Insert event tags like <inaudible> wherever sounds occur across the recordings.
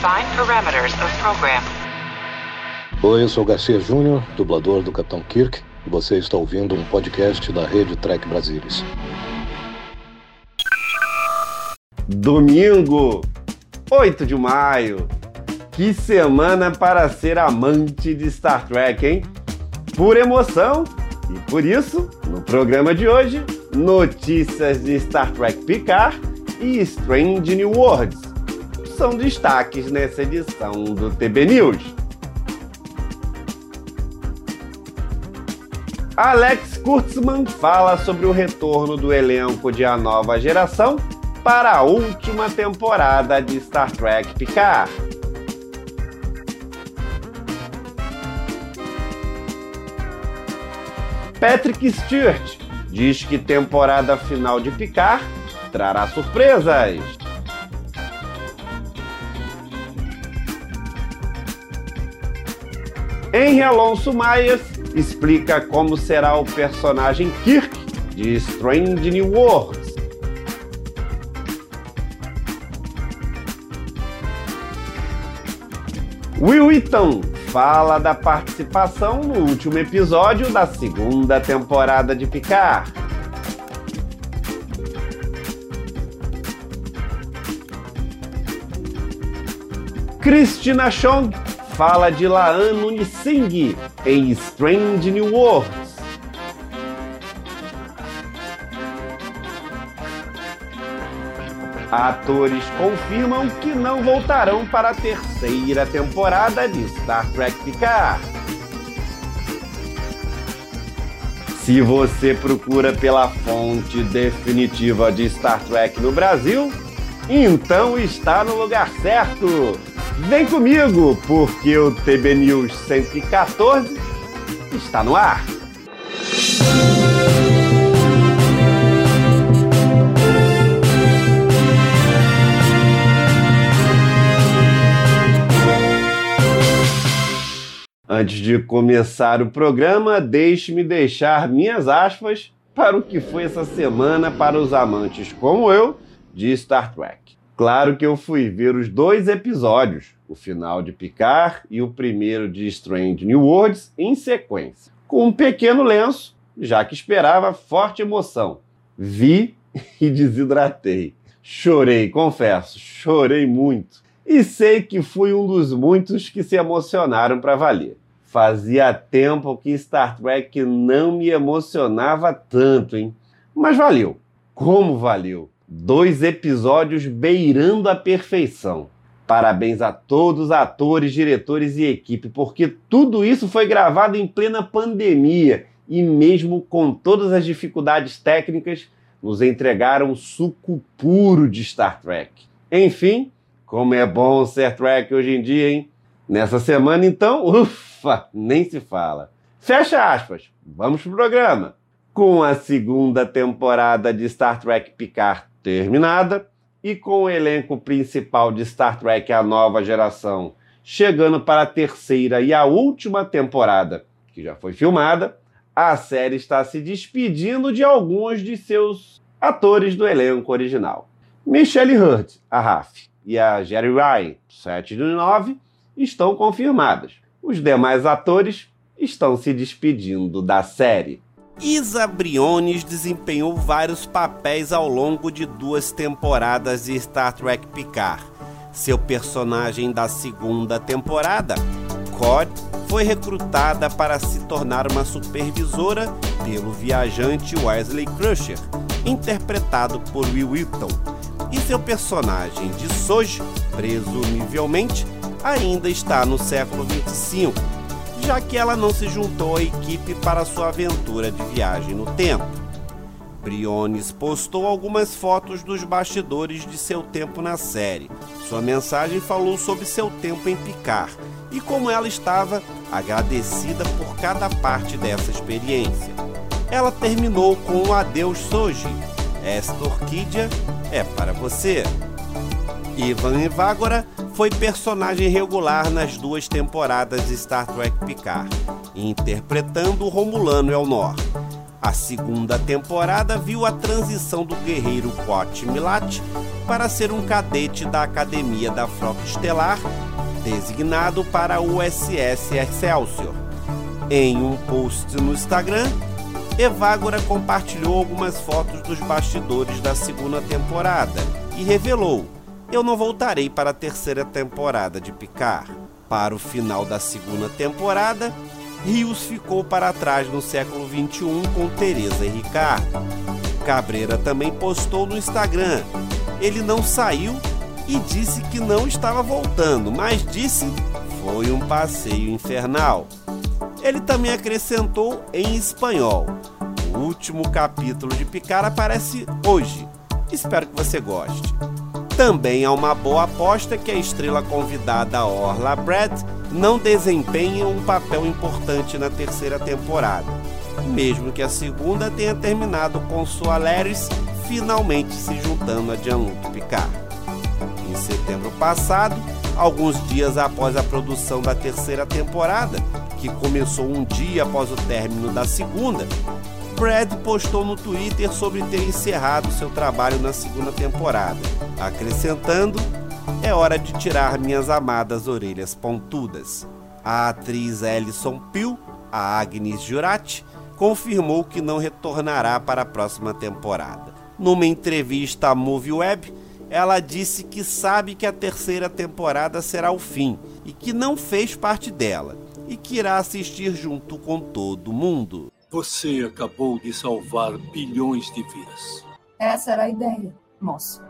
Define parameters of program. Oi, eu sou Garcia Júnior, dublador do Capitão Kirk, e você está ouvindo um podcast da rede Trek Brasilis. Domingo, 8 de maio. Que semana para ser amante de Star Trek, hein? Por emoção e por isso, no programa de hoje, notícias de Star Trek Picard e Strange New Worlds são destaques nessa edição do TB News. Alex Kurtzman fala sobre o retorno do elenco de A Nova Geração para a última temporada de Star Trek Picard. Patrick Stewart diz que temporada final de Picard trará surpresas. Henry Alonso Myers explica como será o personagem Kirk de Strange New Worlds. Will Wheaton fala da participação no último episódio da segunda temporada de Picard. Christina Chong fala de Laan Nunising em Strange New Worlds. Atores confirmam que não voltarão para a terceira temporada de Star Trek Picard. Se você procura pela fonte definitiva de Star Trek no Brasil, então está no lugar certo. Vem comigo, porque o TB News 114 está no ar. Antes de começar o programa, deixe-me deixar minhas aspas para o que foi essa semana para os amantes como eu de Star Trek. Claro que eu fui ver os dois episódios, o final de Picard e o primeiro de Strange New Worlds, em sequência, com um pequeno lenço, já que esperava forte emoção. Vi <laughs> e desidratei. Chorei, confesso, chorei muito. E sei que fui um dos muitos que se emocionaram para valer. Fazia tempo que Star Trek não me emocionava tanto, hein? Mas valeu. Como valeu? Dois episódios beirando a perfeição. Parabéns a todos os atores, diretores e equipe, porque tudo isso foi gravado em plena pandemia e, mesmo com todas as dificuldades técnicas, nos entregaram suco puro de Star Trek. Enfim, como é bom ser Trek hoje em dia, hein? Nessa semana, então, ufa, nem se fala. Fecha aspas, vamos pro programa. Com a segunda temporada de Star Trek Picard terminada e com o elenco principal de Star Trek A Nova Geração chegando para a terceira e a última temporada, que já foi filmada, a série está se despedindo de alguns de seus atores do elenco original. Michelle Hurd, a Raf, e a Jerry Ryan, 7 de 9, estão confirmadas. Os demais atores estão se despedindo da série. Isa Briones desempenhou vários papéis ao longo de duas temporadas de Star Trek Picard. Seu personagem da segunda temporada, Cod, foi recrutada para se tornar uma supervisora pelo viajante Wesley Crusher, interpretado por Will Wheaton. E seu personagem de Soj, presumivelmente, ainda está no século 25 já que ela não se juntou à equipe para sua aventura de viagem no tempo. Briones postou algumas fotos dos bastidores de seu tempo na série. Sua mensagem falou sobre seu tempo em Picard e como ela estava agradecida por cada parte dessa experiência. Ela terminou com um adeus Soji. Esta orquídea é para você. Ivan Evagora foi personagem regular nas duas temporadas de Star Trek Picard, interpretando Romulano Elnor. A segunda temporada viu a transição do guerreiro Quat Milat para ser um cadete da Academia da Frota Estelar, designado para o USS Excelsior. Em um post no Instagram, Evagora compartilhou algumas fotos dos bastidores da segunda temporada e revelou: Eu não voltarei para a terceira temporada de Picard. Para o final da segunda temporada, Rios ficou para trás no século XXI com Teresa e Ricardo. Cabreira também postou no Instagram. Ele não saiu e disse que não estava voltando, mas disse foi um passeio infernal. Ele também acrescentou em espanhol: O último capítulo de Picar aparece hoje. Espero que você goste. Também há uma boa aposta que a estrela convidada Orla Brad não desempenha um papel importante na terceira temporada, mesmo que a segunda tenha terminado com Soaleres finalmente se juntando a Jean-Luc Picard. Em setembro passado, alguns dias após a produção da terceira temporada, que começou um dia após o término da segunda, Brad postou no Twitter sobre ter encerrado seu trabalho na segunda temporada, acrescentando: É hora de tirar minhas amadas orelhas pontudas. A atriz Alison Peel, a Agnes Jurati, confirmou que não retornará para a próxima temporada. Numa entrevista à MovieWeb, ela disse que sabe que a terceira temporada será o fim e que não fez parte dela e que irá assistir junto com todo mundo. Você acabou de salvar bilhões de vidas. Essa era a ideia, moço.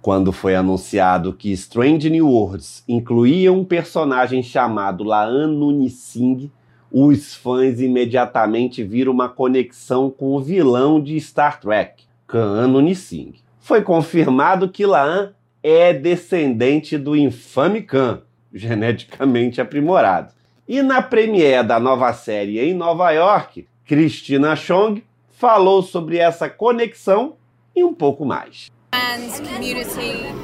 Quando foi anunciado que Strange New Worlds incluía um personagem chamado Laan Noonien Singh, os fãs imediatamente viram uma conexão com o vilão de Star Trek, Khan Noonien Singh. Foi confirmado que Laan é descendente do infame Khan, geneticamente aprimorado. E na premiere da nova série em Nova York, Christina Chong falou sobre essa conexão e um pouco mais.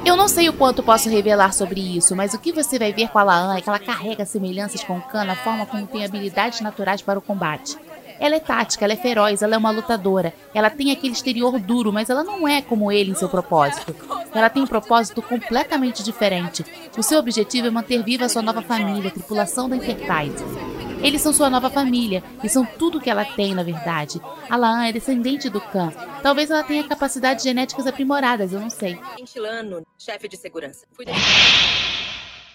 Eu não sei o quanto posso revelar sobre isso, mas o que você vai ver com a Laan é que ela carrega semelhanças com o Khan na forma como tem habilidades naturais para o combate. Ela é tática, ela é feroz, ela é uma lutadora. Ela tem aquele exterior duro, mas ela não é como ele em seu propósito. Ela tem um propósito completamente diferente. O seu objetivo é manter viva a sua nova família, a tripulação da Enterprise. Eles são sua nova família e são tudo que ela tem, na verdade. A Laan é descendente do Khan. Talvez ela tenha capacidades genéticas aprimoradas, eu não sei. chefe de segurança.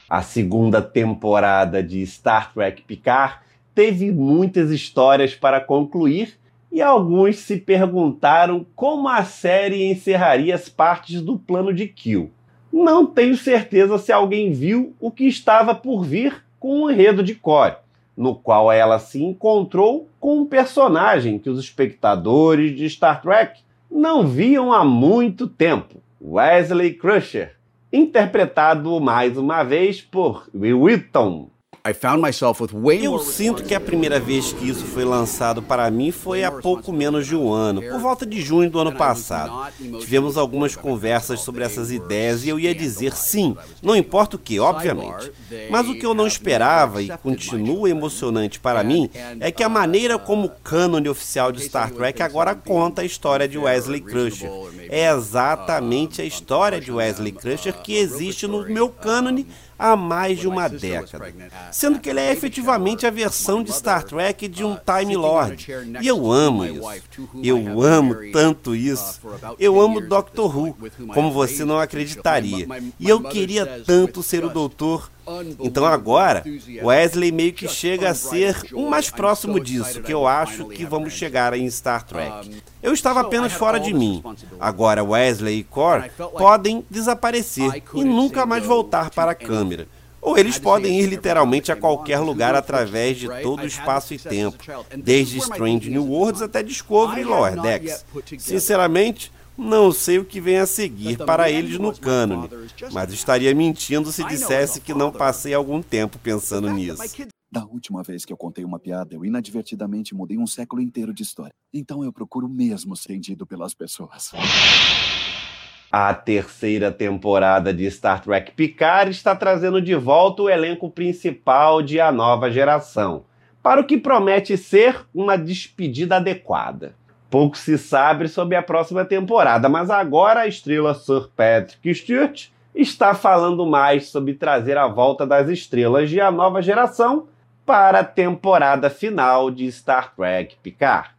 A segunda temporada de Star Trek Picard teve muitas histórias para concluir e alguns se perguntaram como a série encerraria as partes do plano de Kill. Não tenho certeza se alguém viu o que estava por vir com o enredo de Core no qual ela se encontrou com um personagem que os espectadores de Star Trek não viam há muito tempo, Wesley Crusher, interpretado mais uma vez por Will Wheaton, eu sinto que a primeira vez que isso foi lançado para mim foi há pouco menos de um ano, por volta de junho do ano passado. Tivemos algumas conversas sobre essas ideias e eu ia dizer sim, não importa o que, obviamente. Mas o que eu não esperava e continua emocionante para mim é que a maneira como o cânone oficial de Star Trek agora conta a história de Wesley Crusher. É exatamente a história de Wesley Crusher que existe no meu cânone há mais de uma década, sendo que ele é efetivamente a versão de Star Trek de um Time Lord. E eu amo isso. Eu amo tanto isso. Eu amo Doctor Who, como você não acreditaria. E eu queria tanto ser o doutor então agora, Wesley meio que chega a ser um mais próximo disso, que eu acho que vamos chegar em Star Trek. Eu estava apenas fora de mim. Agora Wesley e Core podem desaparecer e nunca mais voltar para a câmera. Ou eles podem ir literalmente a qualquer lugar através de todo o espaço e tempo, desde Strange New Worlds até Discovery e Lower Decks. Sinceramente, não sei o que vem a seguir para eles no cânone, mas estaria mentindo se dissesse que não passei algum tempo pensando nisso. Da última vez que eu contei uma piada, eu inadvertidamente mudei um século inteiro de história. Então eu procuro mesmo ser entendido pelas pessoas. A terceira temporada de Star Trek Picard está trazendo de volta o elenco principal de A Nova Geração. para o que promete ser uma despedida adequada. Pouco se sabe sobre a próxima temporada, mas agora a estrela Sir Patrick Stewart está falando mais sobre trazer a volta das estrelas de A Nova Geração para a temporada final de Star Trek Picard.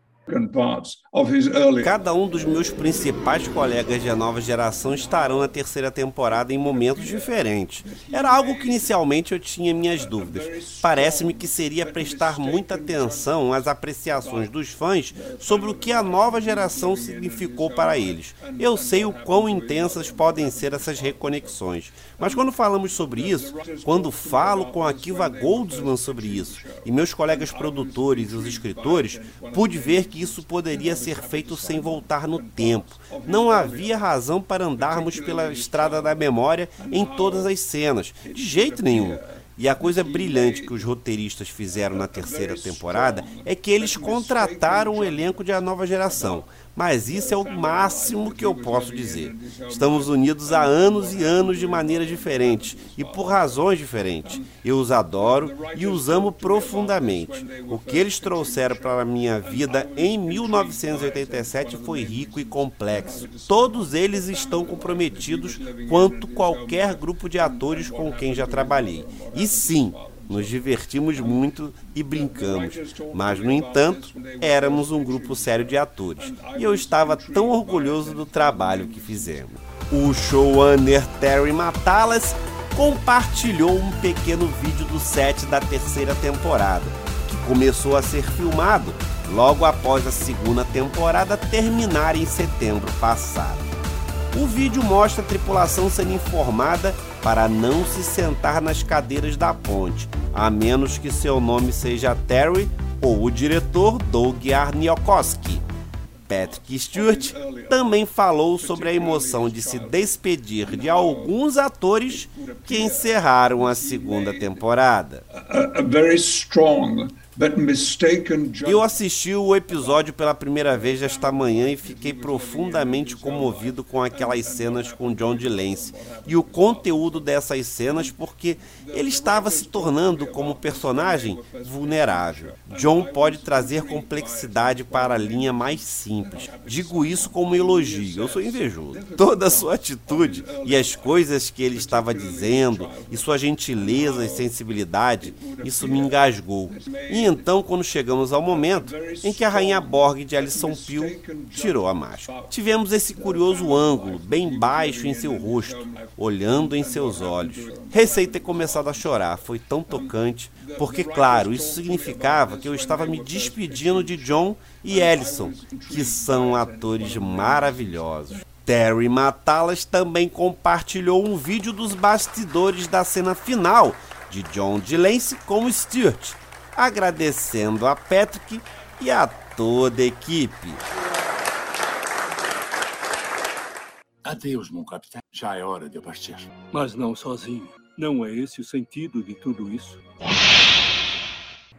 Cada um dos meus principais colegas de nova geração estarão na terceira temporada em momentos diferentes. Era algo que inicialmente eu tinha minhas dúvidas. Parece-me que seria prestar muita atenção às apreciações dos fãs sobre o que a nova geração significou para eles. Eu sei o quão intensas podem ser essas reconexões, mas quando falamos sobre isso, quando falo com a Kiva Goldsman sobre isso, e meus colegas produtores e os escritores, pude ver que que isso poderia ser feito sem voltar no tempo. Não havia razão para andarmos pela estrada da memória em todas as cenas, de jeito nenhum. E a coisa brilhante que os roteiristas fizeram na terceira temporada é que eles contrataram o elenco de A Nova Geração mas isso é o máximo que eu posso dizer. Estamos unidos há anos e anos de maneira diferente e por razões diferentes. Eu os adoro e os amo profundamente. O que eles trouxeram para a minha vida em 1987 foi rico e complexo. Todos eles estão comprometidos quanto qualquer grupo de atores com quem já trabalhei. E sim, nos divertimos muito e brincamos, mas, no entanto, éramos um grupo sério de atores e eu estava tão orgulhoso do trabalho que fizemos. O showrunner Terry Matalas compartilhou um pequeno vídeo do set da terceira temporada, que começou a ser filmado logo após a segunda temporada terminar em setembro passado. O vídeo mostra a tripulação sendo informada para não se sentar nas cadeiras da ponte, a menos que seu nome seja Terry ou o diretor Doug Arniokowski. Patrick Stewart também falou sobre a emoção de se despedir de alguns atores que encerraram a segunda temporada. Eu assisti o episódio pela primeira vez esta manhã e fiquei profundamente comovido com aquelas cenas com John DeLance e o conteúdo dessas cenas porque ele estava se tornando como personagem vulnerável. John pode trazer complexidade para a linha mais simples. Digo isso como elogio, eu sou invejoso. Toda a sua atitude e as coisas que ele estava dizendo e sua gentileza e sensibilidade, isso me engasgou. Então, quando chegamos ao momento em que a rainha Borg de Alison Peel tirou a máscara, tivemos esse curioso ângulo, bem baixo em seu rosto, olhando em seus olhos. Receio ter começado a chorar, foi tão tocante, porque, claro, isso significava que eu estava me despedindo de John e Ellison, que são atores maravilhosos. Terry Matalas também compartilhou um vídeo dos bastidores da cena final de John DeLance com Stuart, agradecendo a Patrick e a toda a equipe. Adeus, meu capitão. Já é hora de eu partir. Mas não sozinho. Não é esse o sentido de tudo isso.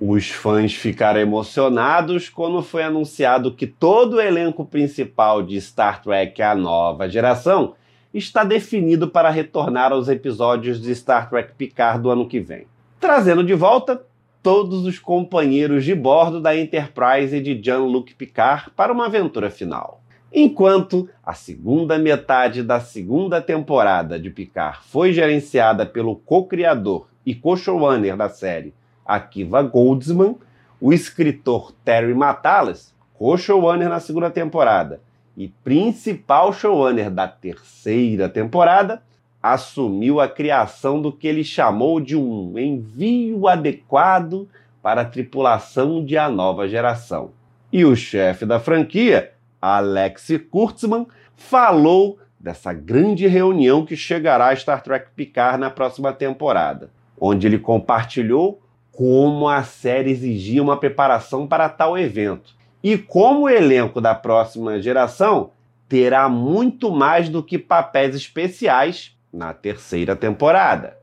Os fãs ficaram emocionados quando foi anunciado que todo o elenco principal de Star Trek A Nova Geração está definido para retornar aos episódios de Star Trek Picard do ano que vem. Trazendo de volta todos os companheiros de bordo da Enterprise de Jean-Luc Picard para uma aventura final. Enquanto a segunda metade da segunda temporada de Picard foi gerenciada pelo co-criador e co-showrunner da série, Akiva Goldsman, o escritor Terry Matalas, co-showrunner na segunda temporada e principal showrunner da terceira temporada, assumiu a criação do que ele chamou de um envio adequado para a tripulação de A Nova Geração. E o chefe da franquia, Alex Kurtzman, falou dessa grande reunião que chegará a Star Trek Picard na próxima temporada, onde ele compartilhou como a série exigia uma preparação para tal evento e como o elenco da próxima geração terá muito mais do que papéis especiais na terceira temporada.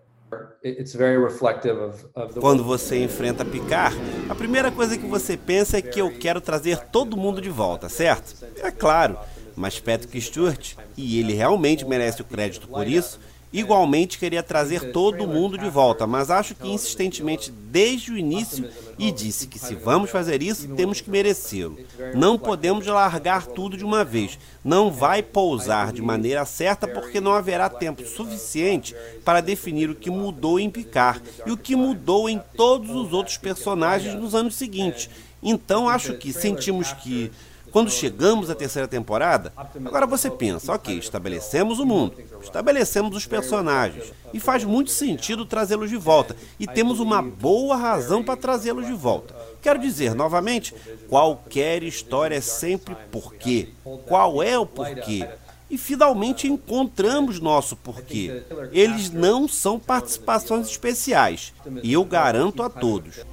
Quando você enfrenta Picard, a primeira coisa que você pensa é que eu quero trazer todo mundo de volta, certo? É claro, mas Patrick Stewart, e ele realmente merece o crédito por isso, Igualmente queria trazer todo mundo de volta, mas acho que insistentemente desde o início e disse que se vamos fazer isso, temos que merecê-lo. Não podemos largar tudo de uma vez. Não vai pousar de maneira certa porque não haverá tempo suficiente para definir o que mudou em Picard e o que mudou em todos os outros personagens nos anos seguintes. Então acho que sentimos que quando chegamos à terceira temporada, agora você pensa, ok, estabelecemos o mundo, estabelecemos os personagens, e faz muito sentido trazê-los de volta, e temos uma boa razão para trazê-los de volta. Quero dizer, novamente, qualquer história é sempre porquê. Qual é o porquê? E finalmente encontramos nosso porquê. Eles não são participações especiais, e eu garanto a todos.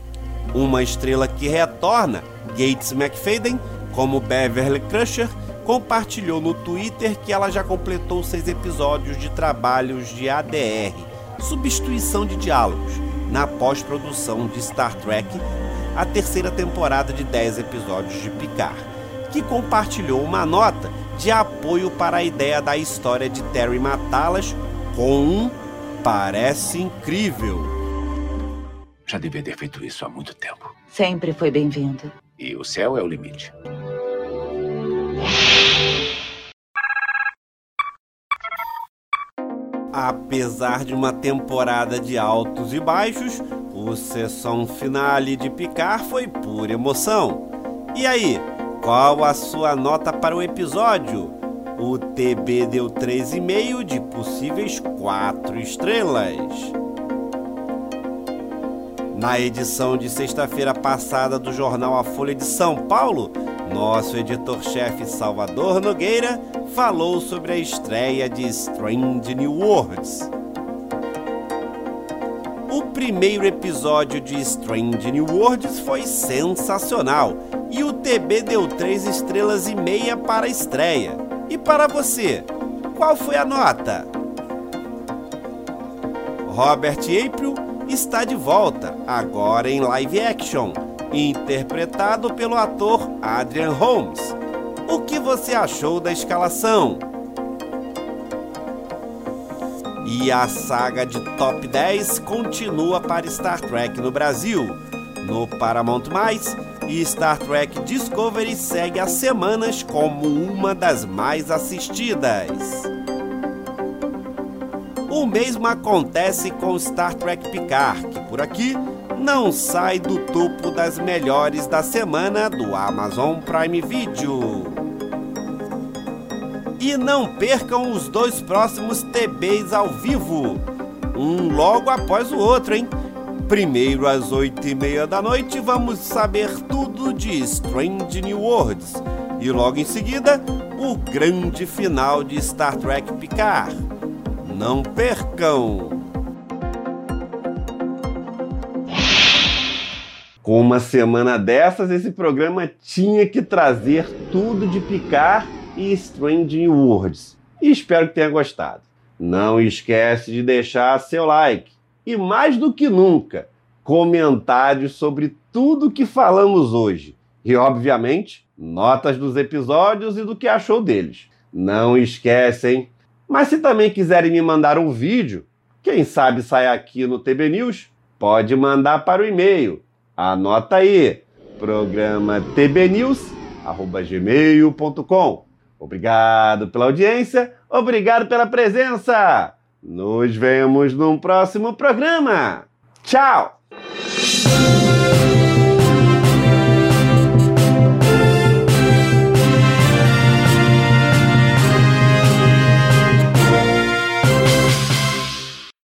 Uma estrela que retorna, Gates McFadden, como Beverly Crusher compartilhou no Twitter que ela já completou seis episódios de trabalhos de ADR, substituição de diálogos, na pós-produção de Star Trek, a terceira temporada de 10 episódios de Picard, que compartilhou uma nota de apoio para a ideia da história de Terry matá-las com um parece incrível. Já devia ter feito isso há muito tempo. Sempre foi bem-vindo. E o céu é o limite. Apesar de uma temporada de altos e baixos, o sessão finale de Picar foi pura emoção. E aí, qual a sua nota para o episódio? O TB deu 3,5 de possíveis 4 estrelas. Na edição de sexta-feira passada do jornal A Folha de São Paulo, nosso editor-chefe Salvador Nogueira falou sobre a estreia de Strange New Worlds. O primeiro episódio de Strange New Worlds foi sensacional e o TB deu 3 estrelas e meia para a estreia. E para você, qual foi a nota? Robert April está de volta, agora em live action interpretado pelo ator Adrian Holmes. O que você achou da escalação? E a saga de Top 10 continua para Star Trek no Brasil. No Paramount+, e Star Trek Discovery segue as semanas como uma das mais assistidas. O mesmo acontece com Star Trek Picard, que por aqui não sai do topo das melhores da semana do Amazon Prime Video. E não percam os dois próximos TBs ao vivo, um logo após o outro, hein? Primeiro às oito e meia da noite vamos saber tudo de Strange New Worlds e logo em seguida o grande final de Star Trek Picard. Não percam! Com uma semana dessas, esse programa tinha que trazer tudo de Picar e Strange Worlds. E espero que tenha gostado. Não esquece de deixar seu like. E mais do que nunca, comentários sobre tudo que falamos hoje. E, obviamente, notas dos episódios e do que achou deles. Não esquecem. Mas se também quiserem me mandar um vídeo, quem sabe sai aqui no TB News, pode mandar para o e-mail Anota aí, programa tbnews@gmail.com. Obrigado pela audiência, obrigado pela presença. Nos vemos num próximo programa. Tchau.